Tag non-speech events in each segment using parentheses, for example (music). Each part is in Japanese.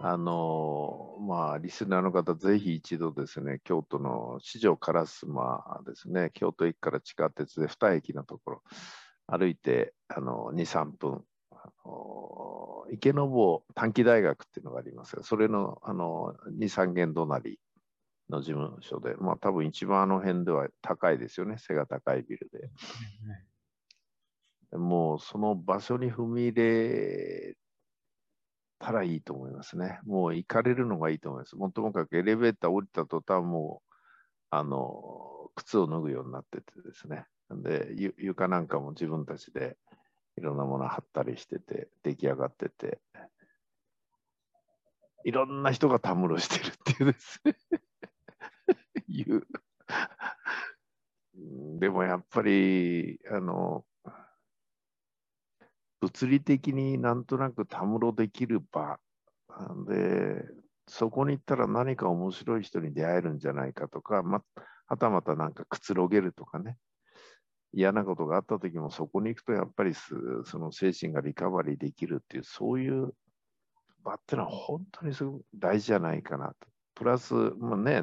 あのまあ、リスナーの方、ぜひ一度ですね、京都の四条烏丸ですね、京都駅から地下鉄で2駅のところ、歩いてあの2、3分、あの池坊短期大学っていうのがありますが、それのあの2、3軒隣の事務所で、まあ多分一番あの辺では高いですよね、背が高いビルで。もうその場所に踏み入れたらいいと思いますね。もう行かれるのがいいと思います。もうともかくエレベーター降りた途端もう、あの、靴を脱ぐようになっててですね。で、床なんかも自分たちでいろんなもの貼ったりしてて、出来上がってて、いろんな人がたむろしてるっていうですね。(laughs) いう。(laughs) でもやっぱり、あの、物理的になんとなくたむろできる場で、そこに行ったら何か面白い人に出会えるんじゃないかとか、ま、はたまたなんかくつろげるとかね、嫌なことがあった時もそこに行くとやっぱりその精神がリカバリーできるっていう、そういう場ってのは本当にすごく大事じゃないかなと。プラス、まあね、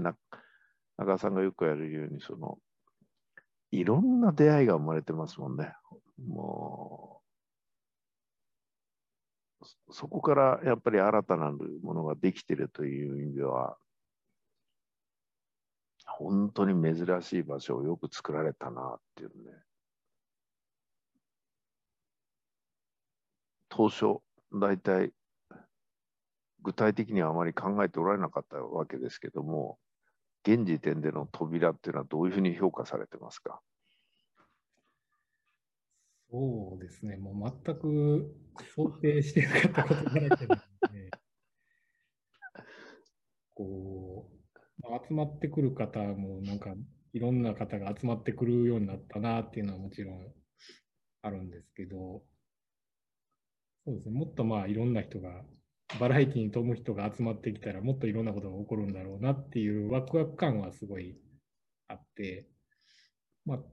中さんがよくやるように、その、いろんな出会いが生まれてますもんね。もう、そこからやっぱり新たなるものができてるという意味では、本当に珍しい場所をよく作られたなっていうね。当初、大体、具体的にはあまり考えておられなかったわけですけども、現時点での扉っていうのはどういうふうに評価されてますか？そうですね、もう全く想定してなかったことだらけなので、(laughs) こう、集まってくる方も、なんか、いろんな方が集まってくるようになったなっていうのはもちろんあるんですけど、そうですね、もっとまあいろんな人が、バラエティに富む人が集まってきたら、もっといろんなことが起こるんだろうなっていうワクワク感はすごいあって、まあ、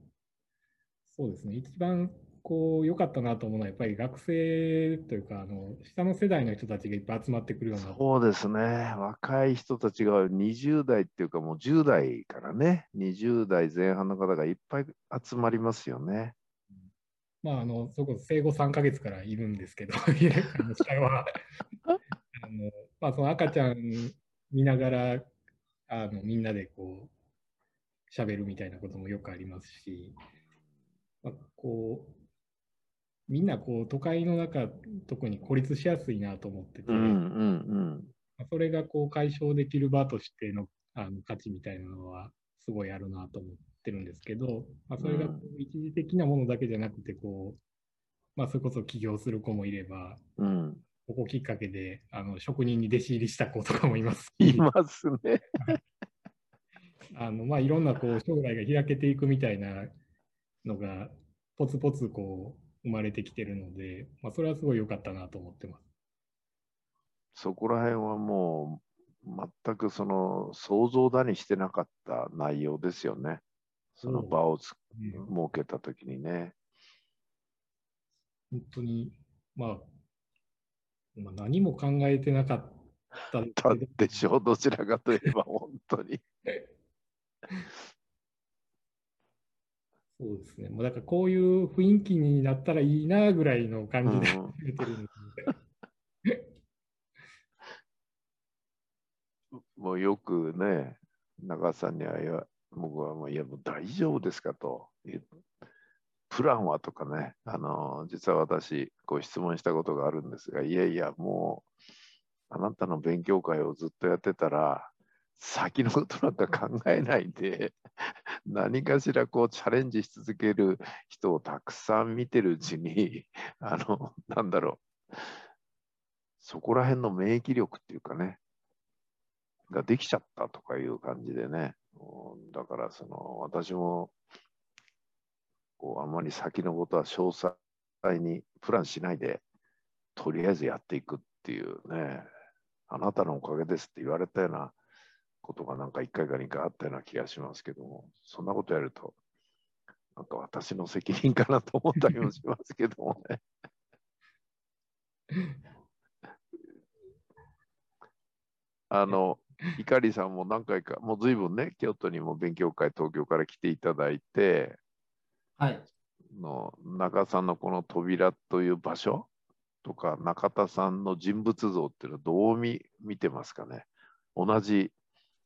そうですね、一番こう良かったなと思うのは、やっぱり学生というか、あの下の世代の人たちがいっぱい集まってくるような。そうですね、若い人たちが20代っていうか、もう10代からね、20代前半の方がいっぱい集まりますよね。まあ、あの、そこ生後3か月からいるんですけど、(laughs) 下は (laughs) あの、まあ、その赤ちゃん見ながら、あのみんなでこう、喋るみたいなこともよくありますし、まあ、こう、みんなこう都会の中、特に孤立しやすいなと思ってて、うんうんうん。それがこう解消できる場としてのあの価値みたいなのはすごいあるなと思ってるんですけど、まあ、それが一時的なものだけじゃなくてこう、まあ、それこそ起業する子もいれば、うん、ここきっかけであの職人に弟子入りした子とかもいます。いますね。(laughs) あのまあ、いろんなこう将来が開けていくみたいなのがポツポツこう生まれてきてるので、まあ、それはすごい良かったなと思ってます。そこら辺はもう全くその想像だにしてなかった内容ですよね。その場をつ、ね、設けたときにね。本当に、まあ、まあ、何も考えてなかったで (laughs) しょう、どちらかといえば本当に。(laughs) そうですね。もうだからこういう雰囲気になったらいいなぐらいの感じで始めてるんで。(laughs) もうよくね、長さんには、僕はもう、いや、もう大丈夫ですかと。プランはとかね、あの、実は私、ご質問したことがあるんですが、いやいや、もう、あなたの勉強会をずっとやってたら、先のことなんか考えないで、(laughs) 何かしらこうチャレンジし続ける人をたくさん見てるうちに、(laughs) あの、なんだろう、そこら辺の免疫力っていうかね、ができちゃったとかいう感じでね、だからその私もこうあまり先のことは詳細にプランしないで、とりあえずやっていくっていうね、あなたのおかげですって言われたようなことがなんか1回か2回あったような気がしますけども、そんなことやると、なんか私の責任かなと思ったりもしますけどもね。(laughs) あの、碇さんも何回か、もう随分ね、京都にも勉強会、東京から来ていただいて、はい。の中田さんのこの扉という場所とか、中田さんの人物像っていうのはどう見見てますかね同じ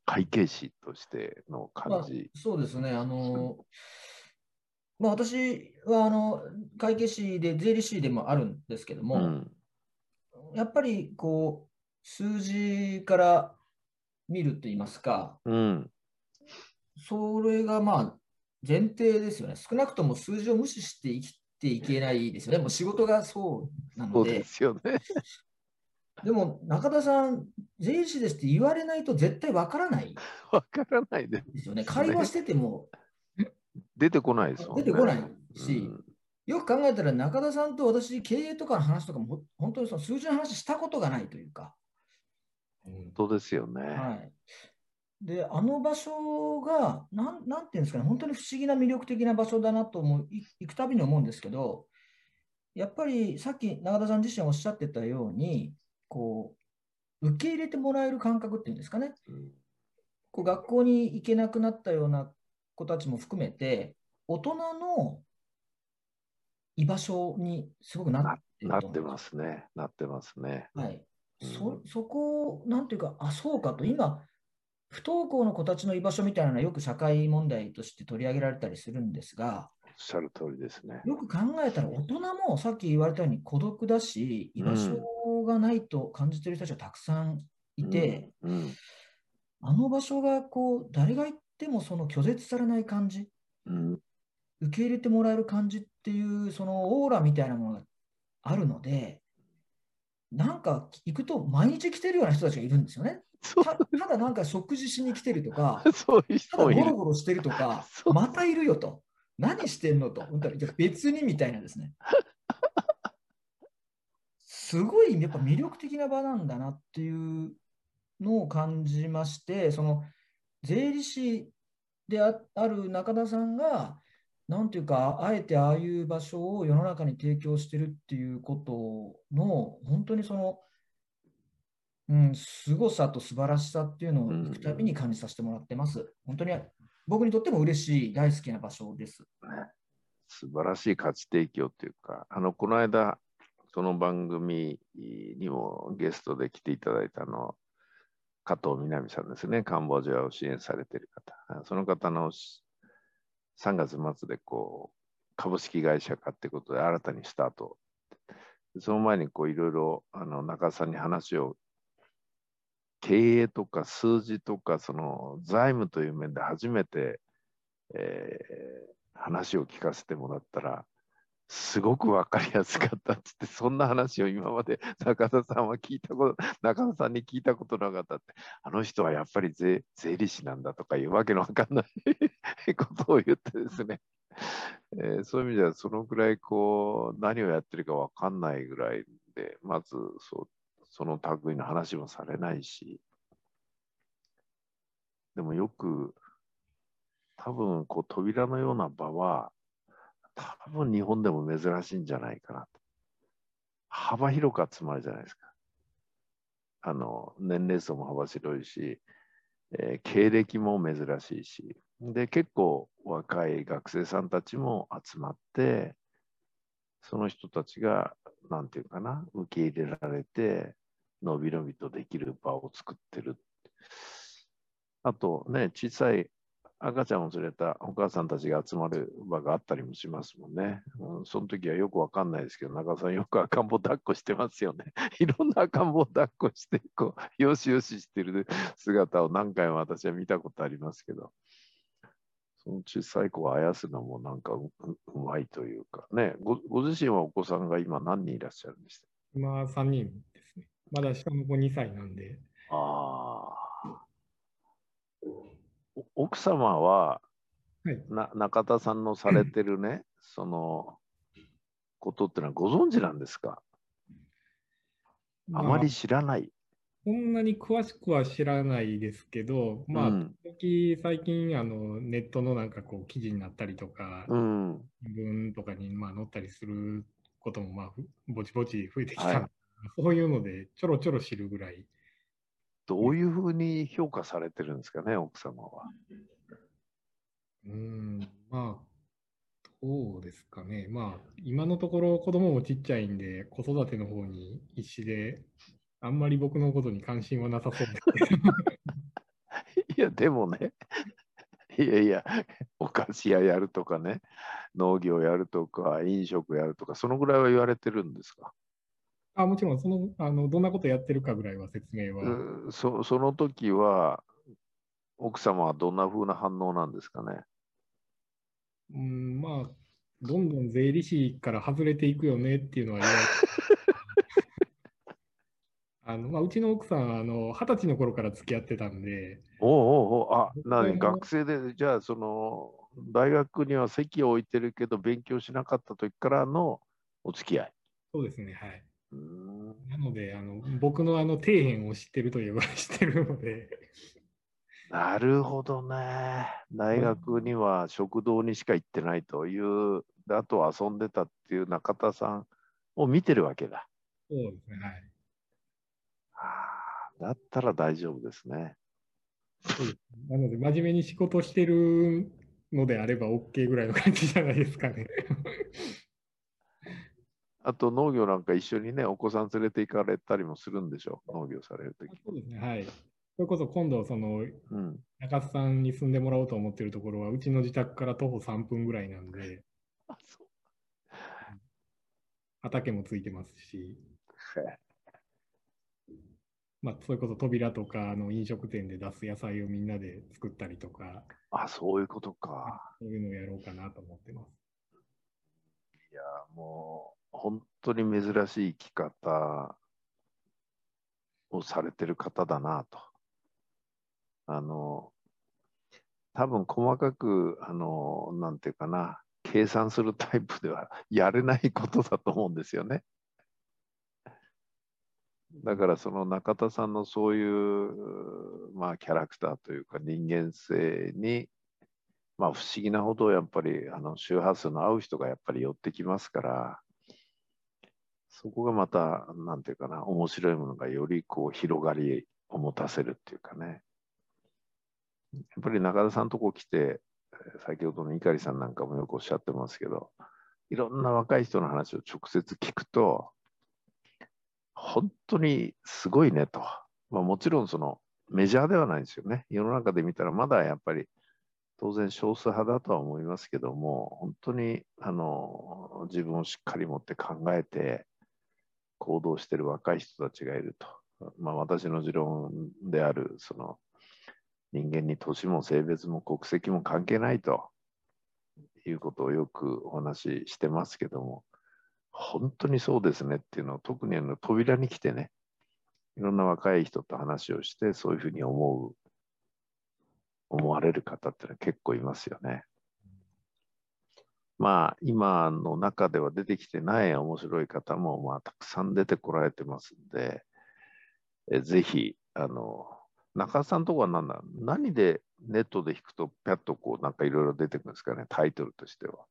会計士としてのまあ感じ。、そうですね。あの、(laughs) まあ、私はあの会計士で税理士でもあるんですけども、うん、やっぱりこう数字から見ると言いますか、うん、それがまあ前提ですよね。少なくとも数字を無視して生きていけないですよね。もう仕事がそうなそうので。ですよね。でも中田さん、税理士ですって言われないと絶対わからない (laughs) わからないでですよね。(laughs) 会話してても出てこないですもんね。出てこないし、うんよく考えたら中田さんと私、経営とかの話とかもほ本当にその数字の話したことがないというか。うん本当ですよね。はい。で、あの場所が、なん、なんていうんですかね、本当に不思議な魅力的な場所だなと思う、い行くたびに思うんですけど、やっぱりさっき永田さん自身おっしゃってたように、こう、受け入れてもらえる感覚っていうんですかね、うんこう学校に行けなくなったような子たちも含めて、大人の居場所にすごくなってるなってますね。なってますね。はい、うんそそこを、なんていうか、あ、そうかと、今、不登校の子たちの居場所みたいなのはよく社会問題として取り上げられたりするんですが、おっしゃる通りですね。よく考えたら、大人もさっき言われたように孤独だし、居場所がないと感じてる人たちはたくさんいて、うん、うんあの場所がこう誰が行ってもその拒絶されない感じ、うん受け入れてもらえる感じっていう、そのオーラみたいなものがあるので、なんか行くと毎日来てるような人たちがいるんですよね。たただなんか食事しに来てるとか、(laughs) そういう人ただゴ。ロゴロしてるとかまたいるよと。何してんのと。別にみたいなですね。すごいやっぱ魅力的な場なんだなっていうのを感じまして、その税理士である中田さんが、なんていうか、あえてああいう場所を世の中に提供してるっていうことの、本当にその、うん、凄さと素晴らしさっていうのを行くたびに感じさせてもらってます。本当に僕にとっても嬉しい、大好きな場所です。素晴らしい価値提供というか、あの、この間、この番組にもゲストで来ていただいたの、加藤みなみさんですね、カンボジアを支援されている方。その方の3月末でこう、株式会社化ってことで新たにスタート。その前にいろいろ中田さんに話を経営とか数字とかその財務という面で初めて、えー話を聞かせてもらったらすごく分かりやすかったっつってそんな話を今まで中田さんは聞いたこと中田さんに聞いたことなかったって。あの人はやっぱり税税理士なんだとかいうわけのわかんないことを言ってですね、えーそういう意味ではそのぐらいこう何をやってるか分かんないぐらいでまずそその類の話もされないし。でもよく多分こう扉のような場は多分日本でも珍しいんじゃないかなと。幅広く集まるじゃないですか。あの年齢層も幅広いし、えー経歴も珍しいし、で結構若い学生さんたちも集まって、その人たちが、なんていうかな、受け入れられて、のびのびとできる場を作ってる。あとね、小さい赤ちゃんを連れたお母さんたちが集まる場があったりもしますもんね。うん、その時はよくわかんないですけど、中田さんよく赤ん坊抱っこしてますよね。(laughs) いろんな赤ん坊抱っこして、こう、よしよししてる姿を何回も私は見たことありますけど、その小さい子をあやすのもなんかううまいというかねご、ご自身はお子さんが今何人いらっしゃるんでした？今3人ですね。まだ下の子2歳なんで、ああ。お奥様は、はい。な中田さんのされてるね、そのことってのはご存知なんですか？あ。まり知らない。そんなに詳しくは知らないですけど、まあ、うん。最近あのネットのなんかこう記事になったりとか、うん。新聞とかにまあ載ったりすることもまあふぼちぼち増えてきたはい。そういうのでちょろちょろ知るぐらいどういうふうに評価されてるんですかね、奥様は。うーん、まあ、どうですかね。まあ、今のところ子供もちっちゃいん。で、子育ての方に必死で、あん。まり僕のことに関心はなさそうですけど。いや、でもね、いやいや、お菓子屋やるとかね、農業やるとか、飲食やるとか、そのぐらいは言われてるん。ですか。あもちろんそのあの、どんなことやってるかぐらいは説明は。うんそその時は、奥様はどんな風な反応なんですかね？うん、まあ、どんどん税理士から外れていくよねっていうのは言われて (laughs) あのまあ、うちの奥さん、あの二十歳の頃から付き合ってたんで、おうおうおうあ、僕何も学生で、じゃあ、その、大学には席を置いてるけど、勉強しなかった時からのお付き合い。そうですね、はい。なので、あの僕のあの底辺を知ってるといえば知ってるので、なるほどね。大学には食堂にしか行ってないという、であとは遊んでたっていう中田さんを見てるわけだ。そうですね、はい。ああだったら大丈夫ですね。なので、真面目に仕事してるのであれば OK ぐらいの感じじゃないですかね。あと農業なんか一緒にね、お子さん連れて行かれたりもするんでしょ？う、農業されるとき。そうですね、はい。それこそ今度、そのうん。中津さんに住んでもらおうと思ってるところは、うちの自宅から徒歩3分ぐらいなんで、(laughs) あそう畑もついてますし、へ (laughs) まあ、それこそ扉とかあの飲食店で出す野菜をみんなで作ったりとか、あ、そういうことか。そういうのをやろうかなと思ってます。いや、もう、本当に珍しい生き方をされてる方だなと。あの、多分細かく、あの、なんていうかな、計算するタイプでは (laughs) やれないことだと思うんですよね。だからその中田さんのそういう、まあ、キャラクターというか人間性に、まあ、不思議なほどやっぱりあの周波数の合う人がやっぱり寄ってきますから、そこがまた、なんていうかな、面白いものがよりこう広がりを持たせるっていうかね。やっぱり中田さんとこ来て、先ほどの碇さんなんかもよくおっしゃってますけど、いろんな若い人の話を直接聞くと、本当にすごいねと。まあ、もちろんそのメジャーではないんですよね。世の中で見たらまだやっぱり当然少数派だとは思いますけども、本当にあの自分をしっかり持って考えて行動してる若い人たちがいると。まあ、私の持論であるその人間に年も性別も国籍も関係ないということをよくお話ししてますけども、本当にそうですねっていうのを特にあの扉に来てね、いろんな若い人と話をして、そういうふうに思う、思われる方っていうのは結構いますよね。まあ、今の中では出てきてない面白い方も、まあ、たくさん出てこられてますんで、えぜひ、あの、中田さんとこは何だ何でネットで弾くと、ぴゃっとこう、なんかいろいろ出てくるんですかね、タイトルとしては。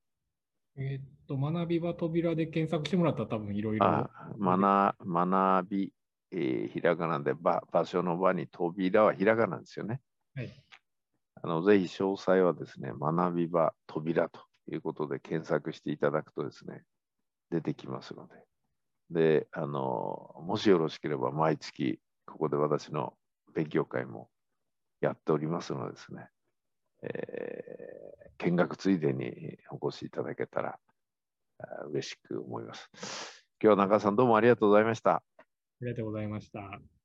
えーっと、学び場扉で検索してもらったら多分いろいろ。あ学学び、えーひらがなで場場所の場に扉はひらがなですよね。はい。あのぜひ詳細はですね、学び場扉ということで検索していただくとですね、出てきますので。で、あの、もしよろしければ毎月、ここで私の勉強会もやっておりますのでですね、えー見学ついでにお越しいただけたら嬉しく思います。今日は中田さんどうもありがとうございました。ありがとうございました。